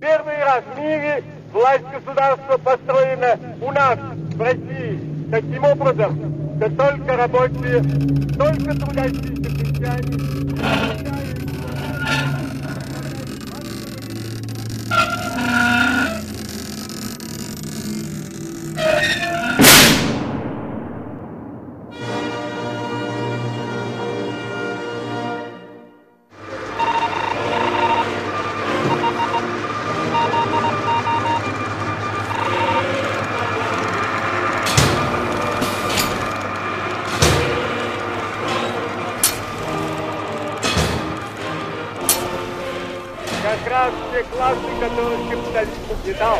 Первый раз в мире власть государства построена у нас, в России, таким образом, что только рабочие, только трудящиеся крестьяне те классы, которых капитализм угнетал.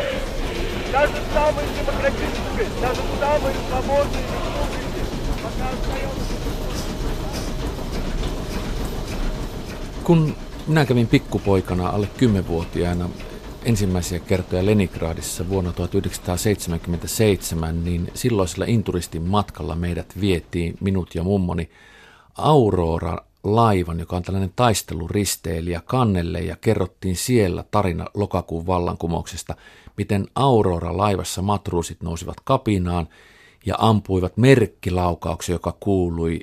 Даже в самой демократической, даже в самой свободной республике пока остается... Kun minä kävin pikkupoikana alle 10-vuotiaana ensimmäisiä kertoja Leningradissa vuonna 1977, niin silloisella inturistin matkalla meidät vietiin, minut ja mummoni, Aurora laivan, joka on tällainen taisteluristeilijä kannelle ja kerrottiin siellä tarina lokakuun vallankumouksesta, miten Aurora-laivassa matruusit nousivat kapinaan ja ampuivat merkkilaukauksen, joka kuului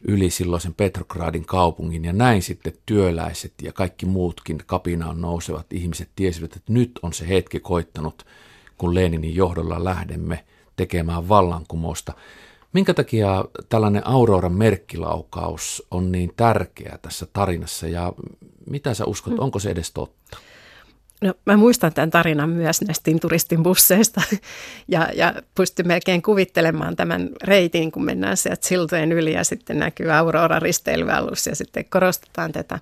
yli silloisen Petrogradin kaupungin ja näin sitten työläiset ja kaikki muutkin kapinaan nousevat ihmiset tiesivät, että nyt on se hetki koittanut, kun Leninin johdolla lähdemme tekemään vallankumousta. Minkä takia tällainen Auroran merkkilaukaus on niin tärkeä tässä tarinassa ja mitä sä uskot, mm. onko se edes totta? No, mä muistan tämän tarinan myös näistä turistin busseista ja, ja pystyn melkein kuvittelemaan tämän reitin, kun mennään sieltä siltojen yli ja sitten näkyy Aurora risteilyalus ja sitten korostetaan tätä.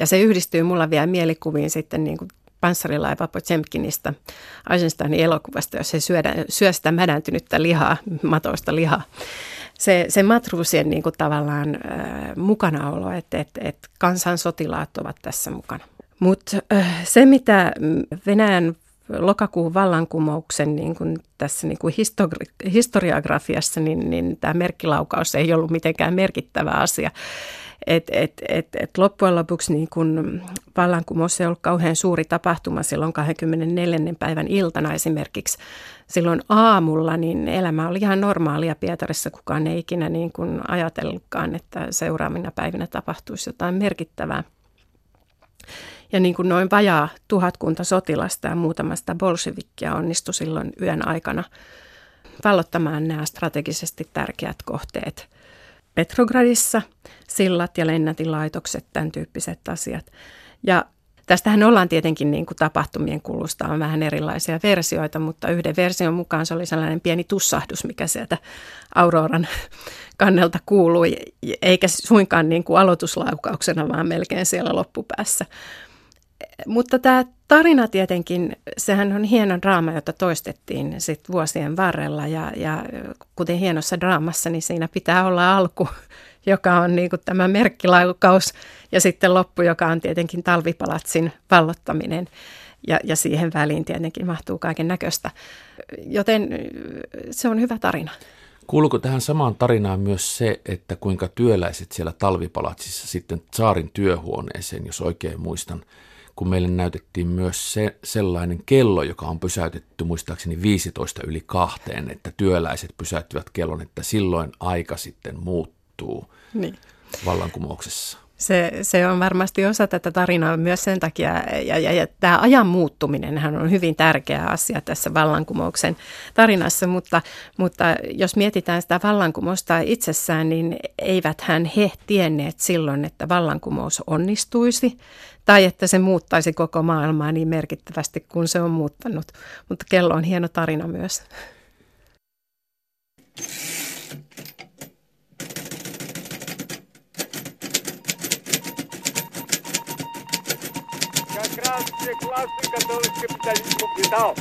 Ja se yhdistyy mulla vielä mielikuviin sitten niin kuin panssarilaiva Potemkinista Eisensteinin elokuvasta, jos se syödä, syö sitä mädäntynyttä lihaa, matoista lihaa. Se, se matruusien niin kuin tavallaan äh, mukanaolo, että et, et kansan sotilaat ovat tässä mukana. Mutta äh, se, mitä Venäjän lokakuun vallankumouksen niin kuin tässä niin kuin histori- historiagrafiassa, niin, niin tämä merkkilaukaus ei ollut mitenkään merkittävä asia. Et, et, et, et loppujen lopuksi niin kun vallankumous ei ollut kauhean suuri tapahtuma silloin 24. päivän iltana esimerkiksi. Silloin aamulla niin elämä oli ihan normaalia Pietarissa. Kukaan ei ikinä niin kuin ajatellutkaan, että seuraavina päivinä tapahtuisi jotain merkittävää. Ja niin kuin noin vajaa tuhatkunta sotilasta ja muutamasta bolshevikkia onnistui silloin yön aikana vallottamaan nämä strategisesti tärkeät kohteet – Petrogradissa, sillat ja lennätinlaitokset, tämän tyyppiset asiat. Ja Tästähän ollaan tietenkin niin kuin tapahtumien kulusta on vähän erilaisia versioita, mutta yhden version mukaan se oli sellainen pieni tussahdus, mikä sieltä Auroran kannelta kuului, eikä suinkaan niin kuin aloituslaukauksena, vaan melkein siellä loppupäässä. Mutta tämä tarina tietenkin, sehän on hieno draama, jota toistettiin sit vuosien varrella ja, ja kuten hienossa draamassa, niin siinä pitää olla alku, joka on niin kuin tämä merkkilaukaus ja sitten loppu, joka on tietenkin talvipalatsin vallottaminen ja, ja siihen väliin tietenkin mahtuu kaiken näköistä. Joten se on hyvä tarina. Kuuluuko tähän samaan tarinaan myös se, että kuinka työläiset siellä talvipalatsissa sitten saarin työhuoneeseen, jos oikein muistan, kun meille näytettiin myös se, sellainen kello, joka on pysäytetty muistaakseni 15 yli kahteen, että työläiset pysäyttivät kellon, että silloin aika sitten muuttuu niin. vallankumouksessa. Se, se on varmasti osa tätä tarinaa myös sen takia, ja, ja, ja tämä ajan muuttuminen on hyvin tärkeä asia tässä vallankumouksen tarinassa, mutta, mutta jos mietitään sitä vallankumousta itsessään, niin eivät hän he tienneet silloin, että vallankumous onnistuisi tai että se muuttaisi koko maailmaa niin merkittävästi kuin se on muuttanut. Mutta kello on hieno tarina myös. те классы, которых капитализм угнетал.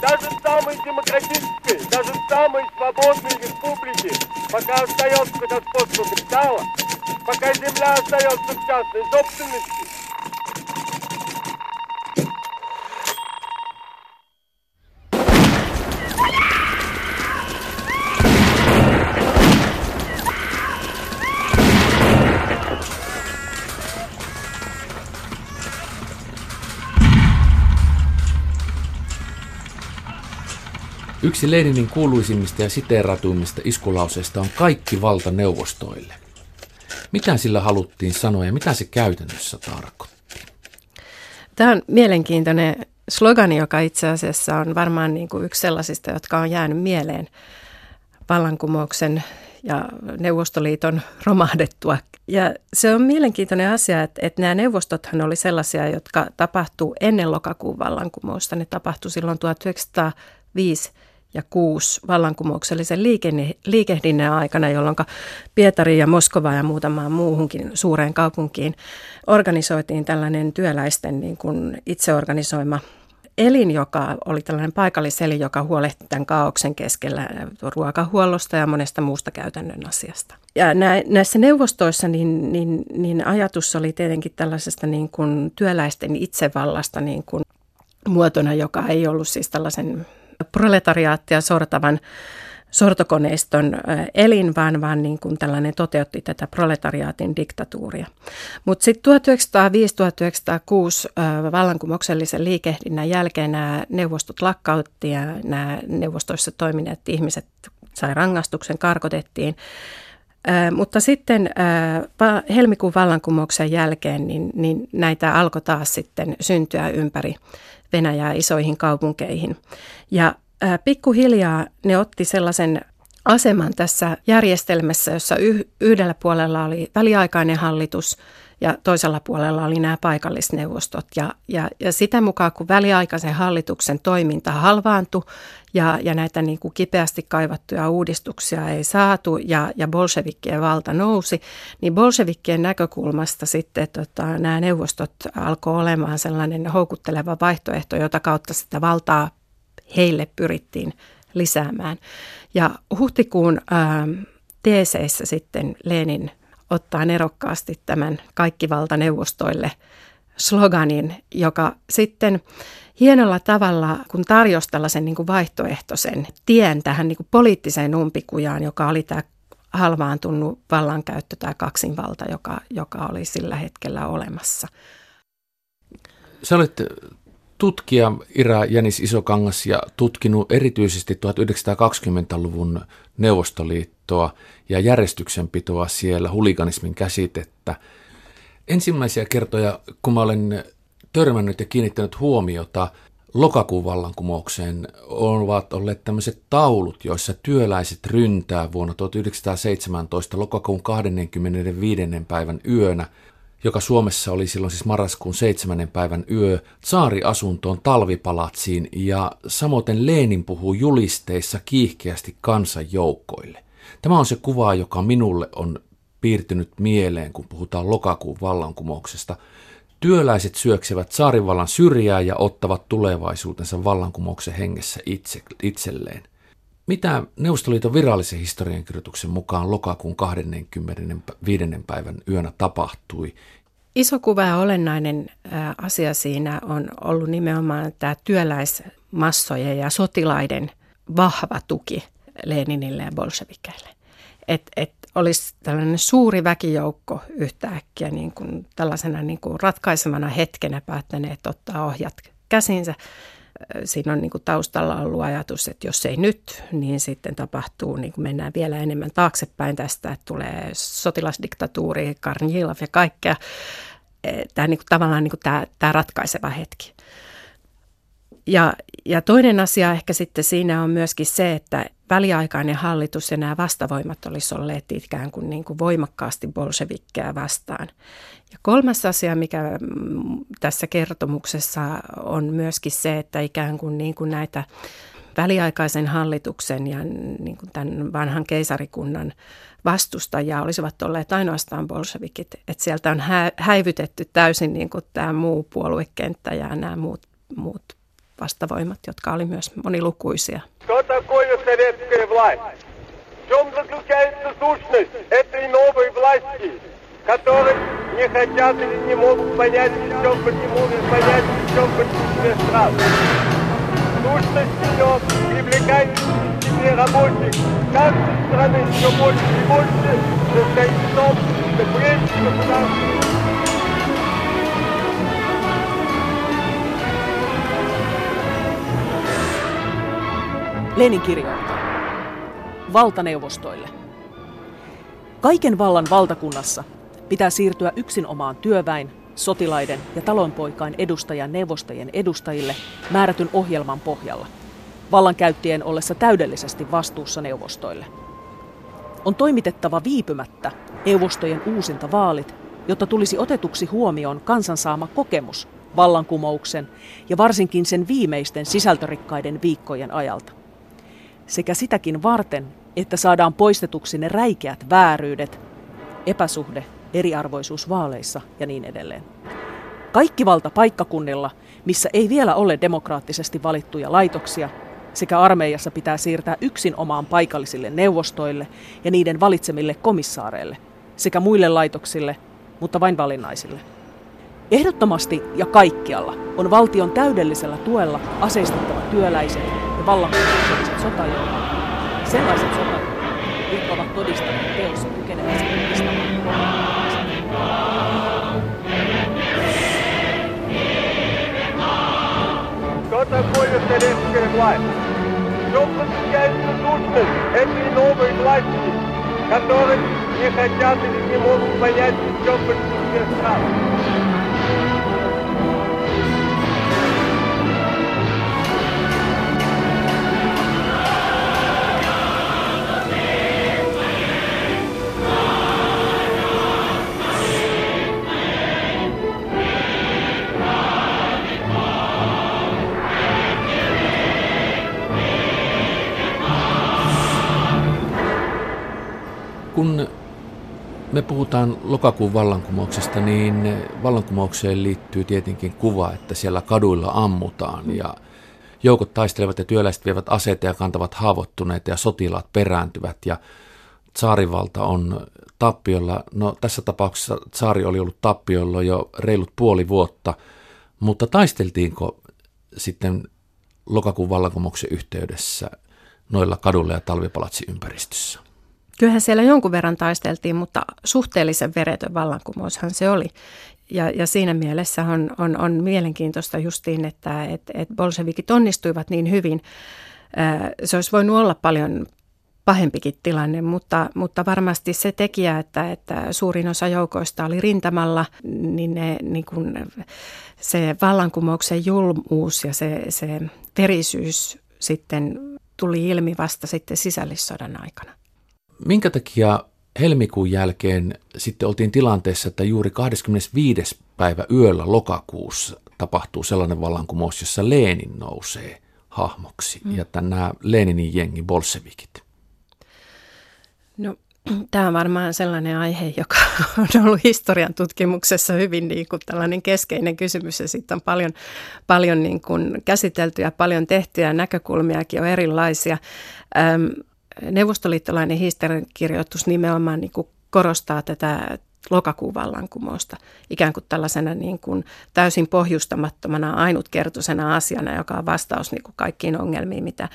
Даже в самой демократической, даже в самой свободной республике, пока остается господство капитала, пока земля остается в частной собственности, Yksi Leninin kuuluisimmista ja siteeratuimmista iskulauseista on kaikki valta neuvostoille. Mitä sillä haluttiin sanoa ja mitä se käytännössä tarkoitti? Tämä on mielenkiintoinen slogani, joka itse asiassa on varmaan niin kuin yksi sellaisista, jotka on jäänyt mieleen vallankumouksen ja Neuvostoliiton romahdettua. Ja se on mielenkiintoinen asia, että, että nämä neuvostothan oli sellaisia, jotka tapahtuu ennen lokakuun vallankumousta. Ne tapahtui silloin 1905 ja 6 vallankumouksellisen liikehdinnän aikana, jolloin Pietari ja Moskova ja muutamaan muuhunkin suureen kaupunkiin organisoitiin tällainen työläisten niin kuin itseorganisoima elin, joka oli tällainen paikalliselin, joka huolehti tämän kaauksen keskellä ruokahuollosta ja monesta muusta käytännön asiasta. Ja näissä neuvostoissa niin, niin, niin ajatus oli tietenkin tällaisesta niin kuin työläisten itsevallasta niin kuin muotona, joka ei ollut siis tällaisen proletariaattia sortavan sortokoneiston elin, vaan, vaan niin kuin tällainen toteutti tätä proletariaatin diktatuuria. Mutta sitten 1905-1906 vallankumouksellisen liikehdinnän jälkeen nämä neuvostot lakkautti ja nämä neuvostoissa toimineet ihmiset sai rangaistuksen, karkotettiin. Mutta sitten helmikuun vallankumouksen jälkeen niin, niin näitä alkoi taas sitten syntyä ympäri Venäjää isoihin kaupunkeihin. Ja pikkuhiljaa ne otti sellaisen aseman tässä järjestelmässä, jossa yhdellä puolella oli väliaikainen hallitus ja toisella puolella oli nämä paikallisneuvostot. Ja, ja, ja sitä mukaan, kun väliaikaisen hallituksen toiminta halvaantui ja, ja näitä niin kuin kipeästi kaivattuja uudistuksia ei saatu ja, ja bolshevikkien valta nousi, niin bolshevikkien näkökulmasta sitten tota, nämä neuvostot alkoi olemaan sellainen houkutteleva vaihtoehto, jota kautta sitä valtaa heille pyrittiin lisäämään. Ja huhtikuun ää, teeseissä sitten Lenin ottaa nerokkaasti tämän kaikkivaltaneuvostoille sloganin, joka sitten hienolla tavalla, kun tarjosi tällaisen niin kuin vaihtoehtoisen tien tähän niin kuin poliittiseen umpikujaan, joka oli tämä halvaantunut vallankäyttö, tämä kaksinvalta, joka, joka oli sillä hetkellä olemassa. Sä olet tutkija Ira Jänis Isokangas ja tutkinut erityisesti 1920-luvun Neuvostoliittoa ja järjestyksenpitoa siellä, huliganismin käsitettä. Ensimmäisiä kertoja, kun mä olen törmännyt ja kiinnittänyt huomiota lokakuun vallankumoukseen, ovat olleet tämmöiset taulut, joissa työläiset ryntää vuonna 1917 lokakuun 25. päivän yönä joka Suomessa oli silloin siis marraskuun seitsemännen päivän yö, asuntoon talvipalatsiin ja samoin Leenin puhuu julisteissa kiihkeästi kansanjoukkoille. Tämä on se kuva, joka minulle on piirtynyt mieleen, kun puhutaan lokakuun vallankumouksesta. Työläiset syöksevät saarivallan syrjää ja ottavat tulevaisuutensa vallankumouksen hengessä itse, itselleen. Mitä Neuvostoliiton virallisen historiankirjoituksen mukaan lokakuun 25. päivän yönä tapahtui? Iso kuva ja olennainen asia siinä on ollut nimenomaan tämä työläismassojen ja sotilaiden vahva tuki Leninille ja bolshevikeille. Että et olisi tällainen suuri väkijoukko yhtäkkiä niin kuin tällaisena niin kuin ratkaisemana hetkenä päättäneet ottaa ohjat käsinsä siinä on niin kuin taustalla ollut ajatus, että jos ei nyt, niin sitten tapahtuu, niin kuin mennään vielä enemmän taaksepäin tästä, että tulee sotilasdiktatuuri, Karnilov ja kaikkea. E, tämä niin kuin, tavallaan niin kuin tämä, tämä ratkaiseva hetki. Ja, ja toinen asia ehkä sitten siinä on myöskin se, että väliaikainen hallitus ja nämä vastavoimat olisi olleet ikään kuin, niin kuin voimakkaasti bolshevikkeja vastaan. Ja kolmas asia, mikä mm, tässä kertomuksessa on myöskin se, että ikään kuin, niin kuin näitä väliaikaisen hallituksen ja niin kuin tämän vanhan keisarikunnan vastustajia olisivat olleet ainoastaan bolshevikit. Että sieltä on häivytetty täysin niin kuin tämä muu puoluekenttä ja nämä muut, muut vastavoimat, jotka oli myös monilukuisia. Которые не хотят или не могут понять, в чем почему не понять, в чем почему стран? Сущность ее привлекает к себе рабочих каждой страны все больше и больше состоит в том, что прежде государственные Lenin kirjoittaa. Valtaneuvostoille. Kaiken vallan valtakunnassa pitää siirtyä yksin omaan työväen, sotilaiden ja talonpoikain edustajan neuvostajien edustajille määrätyn ohjelman pohjalla, vallankäyttäjien ollessa täydellisesti vastuussa neuvostoille. On toimitettava viipymättä neuvostojen uusinta vaalit, jotta tulisi otetuksi huomioon kansan saama kokemus vallankumouksen ja varsinkin sen viimeisten sisältörikkaiden viikkojen ajalta. Sekä sitäkin varten, että saadaan poistetuksi ne räikeät vääryydet, epäsuhde, eriarvoisuus vaaleissa ja niin edelleen. Kaikki valta paikkakunnilla, missä ei vielä ole demokraattisesti valittuja laitoksia, sekä armeijassa pitää siirtää yksin omaan paikallisille neuvostoille ja niiden valitsemille komissaareille, sekä muille laitoksille, mutta vain valinnaisille. Ehdottomasti ja kaikkialla on valtion täydellisellä tuella aseistettava työläiset vallankumoukselliset sotajoukot, sellaiset sotajoukot, jotka ovat todistaneet teossa kykenevänsä uudistamaan Что такое советская власть? В чем заключается сущность этой новой власти, которой не хотят или не могут понять в чем большинстве стран? Me puhutaan lokakuun vallankumouksesta, niin vallankumoukseen liittyy tietenkin kuva, että siellä kaduilla ammutaan ja joukot taistelevat ja työläiset vievät aseita ja kantavat haavoittuneita ja sotilaat perääntyvät ja saarivalta on tappiolla. No tässä tapauksessa saari oli ollut tappiolla jo reilut puoli vuotta, mutta taisteltiinko sitten lokakuun vallankumouksen yhteydessä noilla kaduilla ja talvipalatsi ympäristössä? Kyllähän siellä jonkun verran taisteltiin, mutta suhteellisen veretön vallankumoushan se oli. Ja, ja siinä mielessä on, on, on mielenkiintoista justiin, että et, et bolshevikit onnistuivat niin hyvin. Se olisi voinut olla paljon pahempikin tilanne, mutta, mutta varmasti se tekijä, että, että suurin osa joukoista oli rintamalla, niin, ne, niin kun se vallankumouksen julmuus ja se, se verisyys sitten tuli ilmi vasta sitten sisällissodan aikana. Minkä takia helmikuun jälkeen sitten oltiin tilanteessa, että juuri 25. päivä yöllä lokakuussa tapahtuu sellainen vallankumous, jossa Lenin nousee hahmoksi mm. ja nämä Leninin jengi, bolsevikit? No Tämä on varmaan sellainen aihe, joka on ollut historian tutkimuksessa hyvin niin kuin tällainen keskeinen kysymys ja sitten on paljon, paljon niin kuin käsiteltyjä, paljon tehtyjä näkökulmiakin on erilaisia. Ähm, neuvostoliittolainen historiankirjoitus nimenomaan niin kuin korostaa tätä lokakuun vallankumousta ikään kuin tällaisena niin kuin täysin pohjustamattomana ainutkertaisena asiana, joka on vastaus niin kuin kaikkiin ongelmiin, mitä,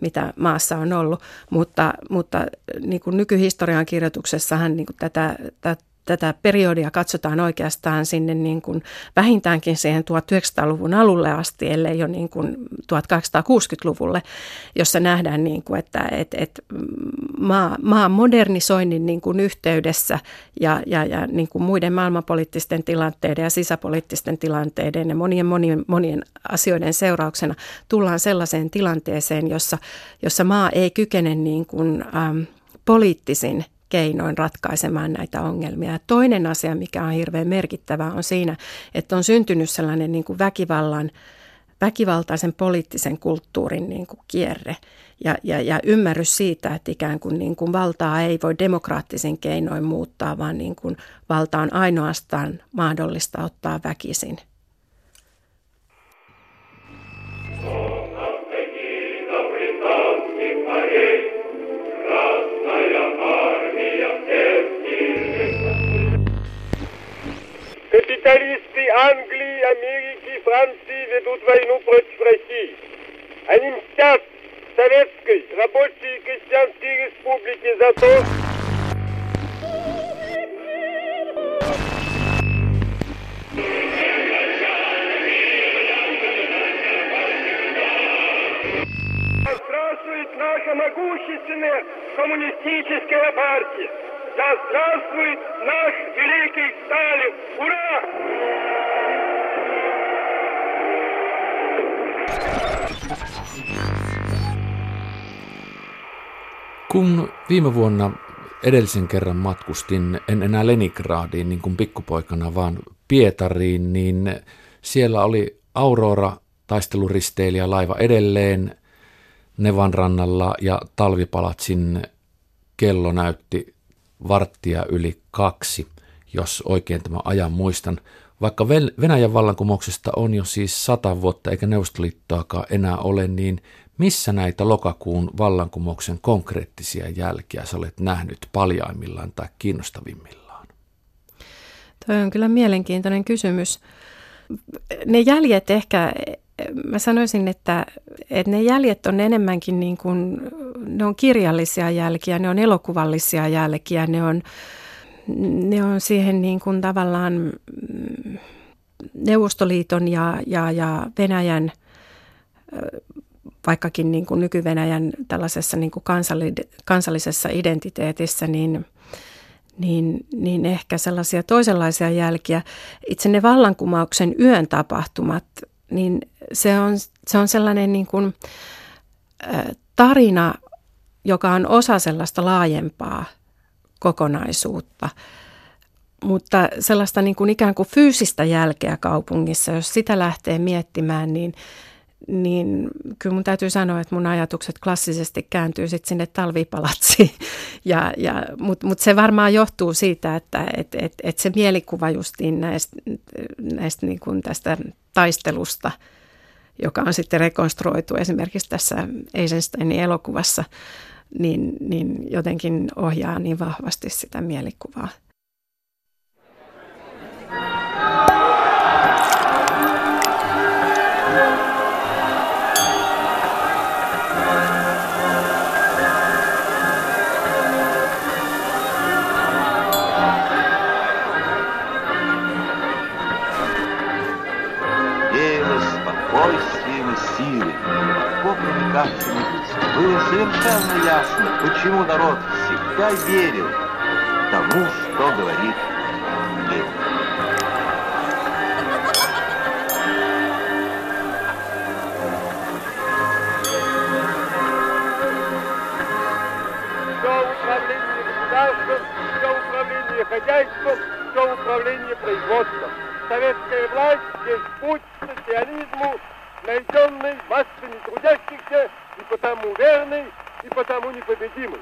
mitä maassa on ollut. Mutta, mutta niin kuin nykyhistorian kirjoituksessahan niin kuin tätä, tätä tätä periodia katsotaan oikeastaan sinne niin kuin vähintäänkin siihen 1900-luvun alulle asti, ellei jo niin kuin 1860-luvulle, jossa nähdään, niin kuin, että et, et maa, maan modernisoinnin niin kuin yhteydessä ja, ja, ja niin kuin muiden maailmanpoliittisten tilanteiden ja sisäpoliittisten tilanteiden ja monien, monien, monien asioiden seurauksena tullaan sellaiseen tilanteeseen, jossa, jossa maa ei kykene niin kuin, ähm, poliittisin keinoin ratkaisemaan näitä ongelmia. Ja toinen asia, mikä on hirveän merkittävä, on siinä, että on syntynyt sellainen niin kuin väkivallan, väkivaltaisen poliittisen kulttuurin niin kuin kierre ja, ja, ja ymmärrys siitä, että ikään kuin, niin kuin valtaa ei voi demokraattisin keinoin muuttaa, vaan niin kuin valta on ainoastaan mahdollista ottaa väkisin. Капиталисты Англии, Америки, Франции ведут войну против России. Они мстят Советской Рабочей и Крестьянской Республике за то, Здравствуйте, могущественная коммунистическая партия. Да здравствует наш великий Сталин! Ура! Kun viime vuonna edellisen kerran matkustin, en enää Leningradiin niin kuin pikkupoikana, vaan Pietariin, niin siellä oli Aurora taisteluristeilijä laiva edelleen Nevan rannalla ja talvipalatsin kello näytti varttia yli kaksi, jos oikein tämä ajan muistan. Vaikka Venäjän vallankumouksesta on jo siis sata vuotta eikä Neuvostoliittoakaan enää ole, niin missä näitä lokakuun vallankumouksen konkreettisia jälkiä sä olet nähnyt paljaimmillaan tai kiinnostavimmillaan? Tuo on kyllä mielenkiintoinen kysymys. Ne jäljet ehkä, mä sanoisin, että, että ne jäljet on enemmänkin niin kuin, ne on kirjallisia jälkiä, ne on elokuvallisia jälkiä, ne on, ne on siihen niin kuin tavallaan Neuvostoliiton ja, ja, ja Venäjän vaikkakin niin kuin nyky-Venäjän tällaisessa niin kuin kansalli- kansallisessa identiteetissä, niin, niin, niin ehkä sellaisia toisenlaisia jälkiä. Itse ne vallankumouksen yön tapahtumat, niin se on, se on sellainen niin kuin, tarina, joka on osa sellaista laajempaa kokonaisuutta. Mutta sellaista niin kuin ikään kuin fyysistä jälkeä kaupungissa, jos sitä lähtee miettimään, niin niin kyllä mun täytyy sanoa, että mun ajatukset klassisesti kääntyy sitten sinne talvipalatsiin. Ja, ja, Mutta mut se varmaan johtuu siitä, että et, et, et se mielikuva justiin näistä, näistä niin kuin tästä taistelusta, joka on sitten rekonstruoitu esimerkiksi tässä Eisensteinin elokuvassa, niin, niin jotenkin ohjaa niin vahvasti sitä mielikuvaa. Хозяйством, все управление производством. Советская власть есть путь к социализму найденный массами трудящихся, и потому верный, и потому непобедимый.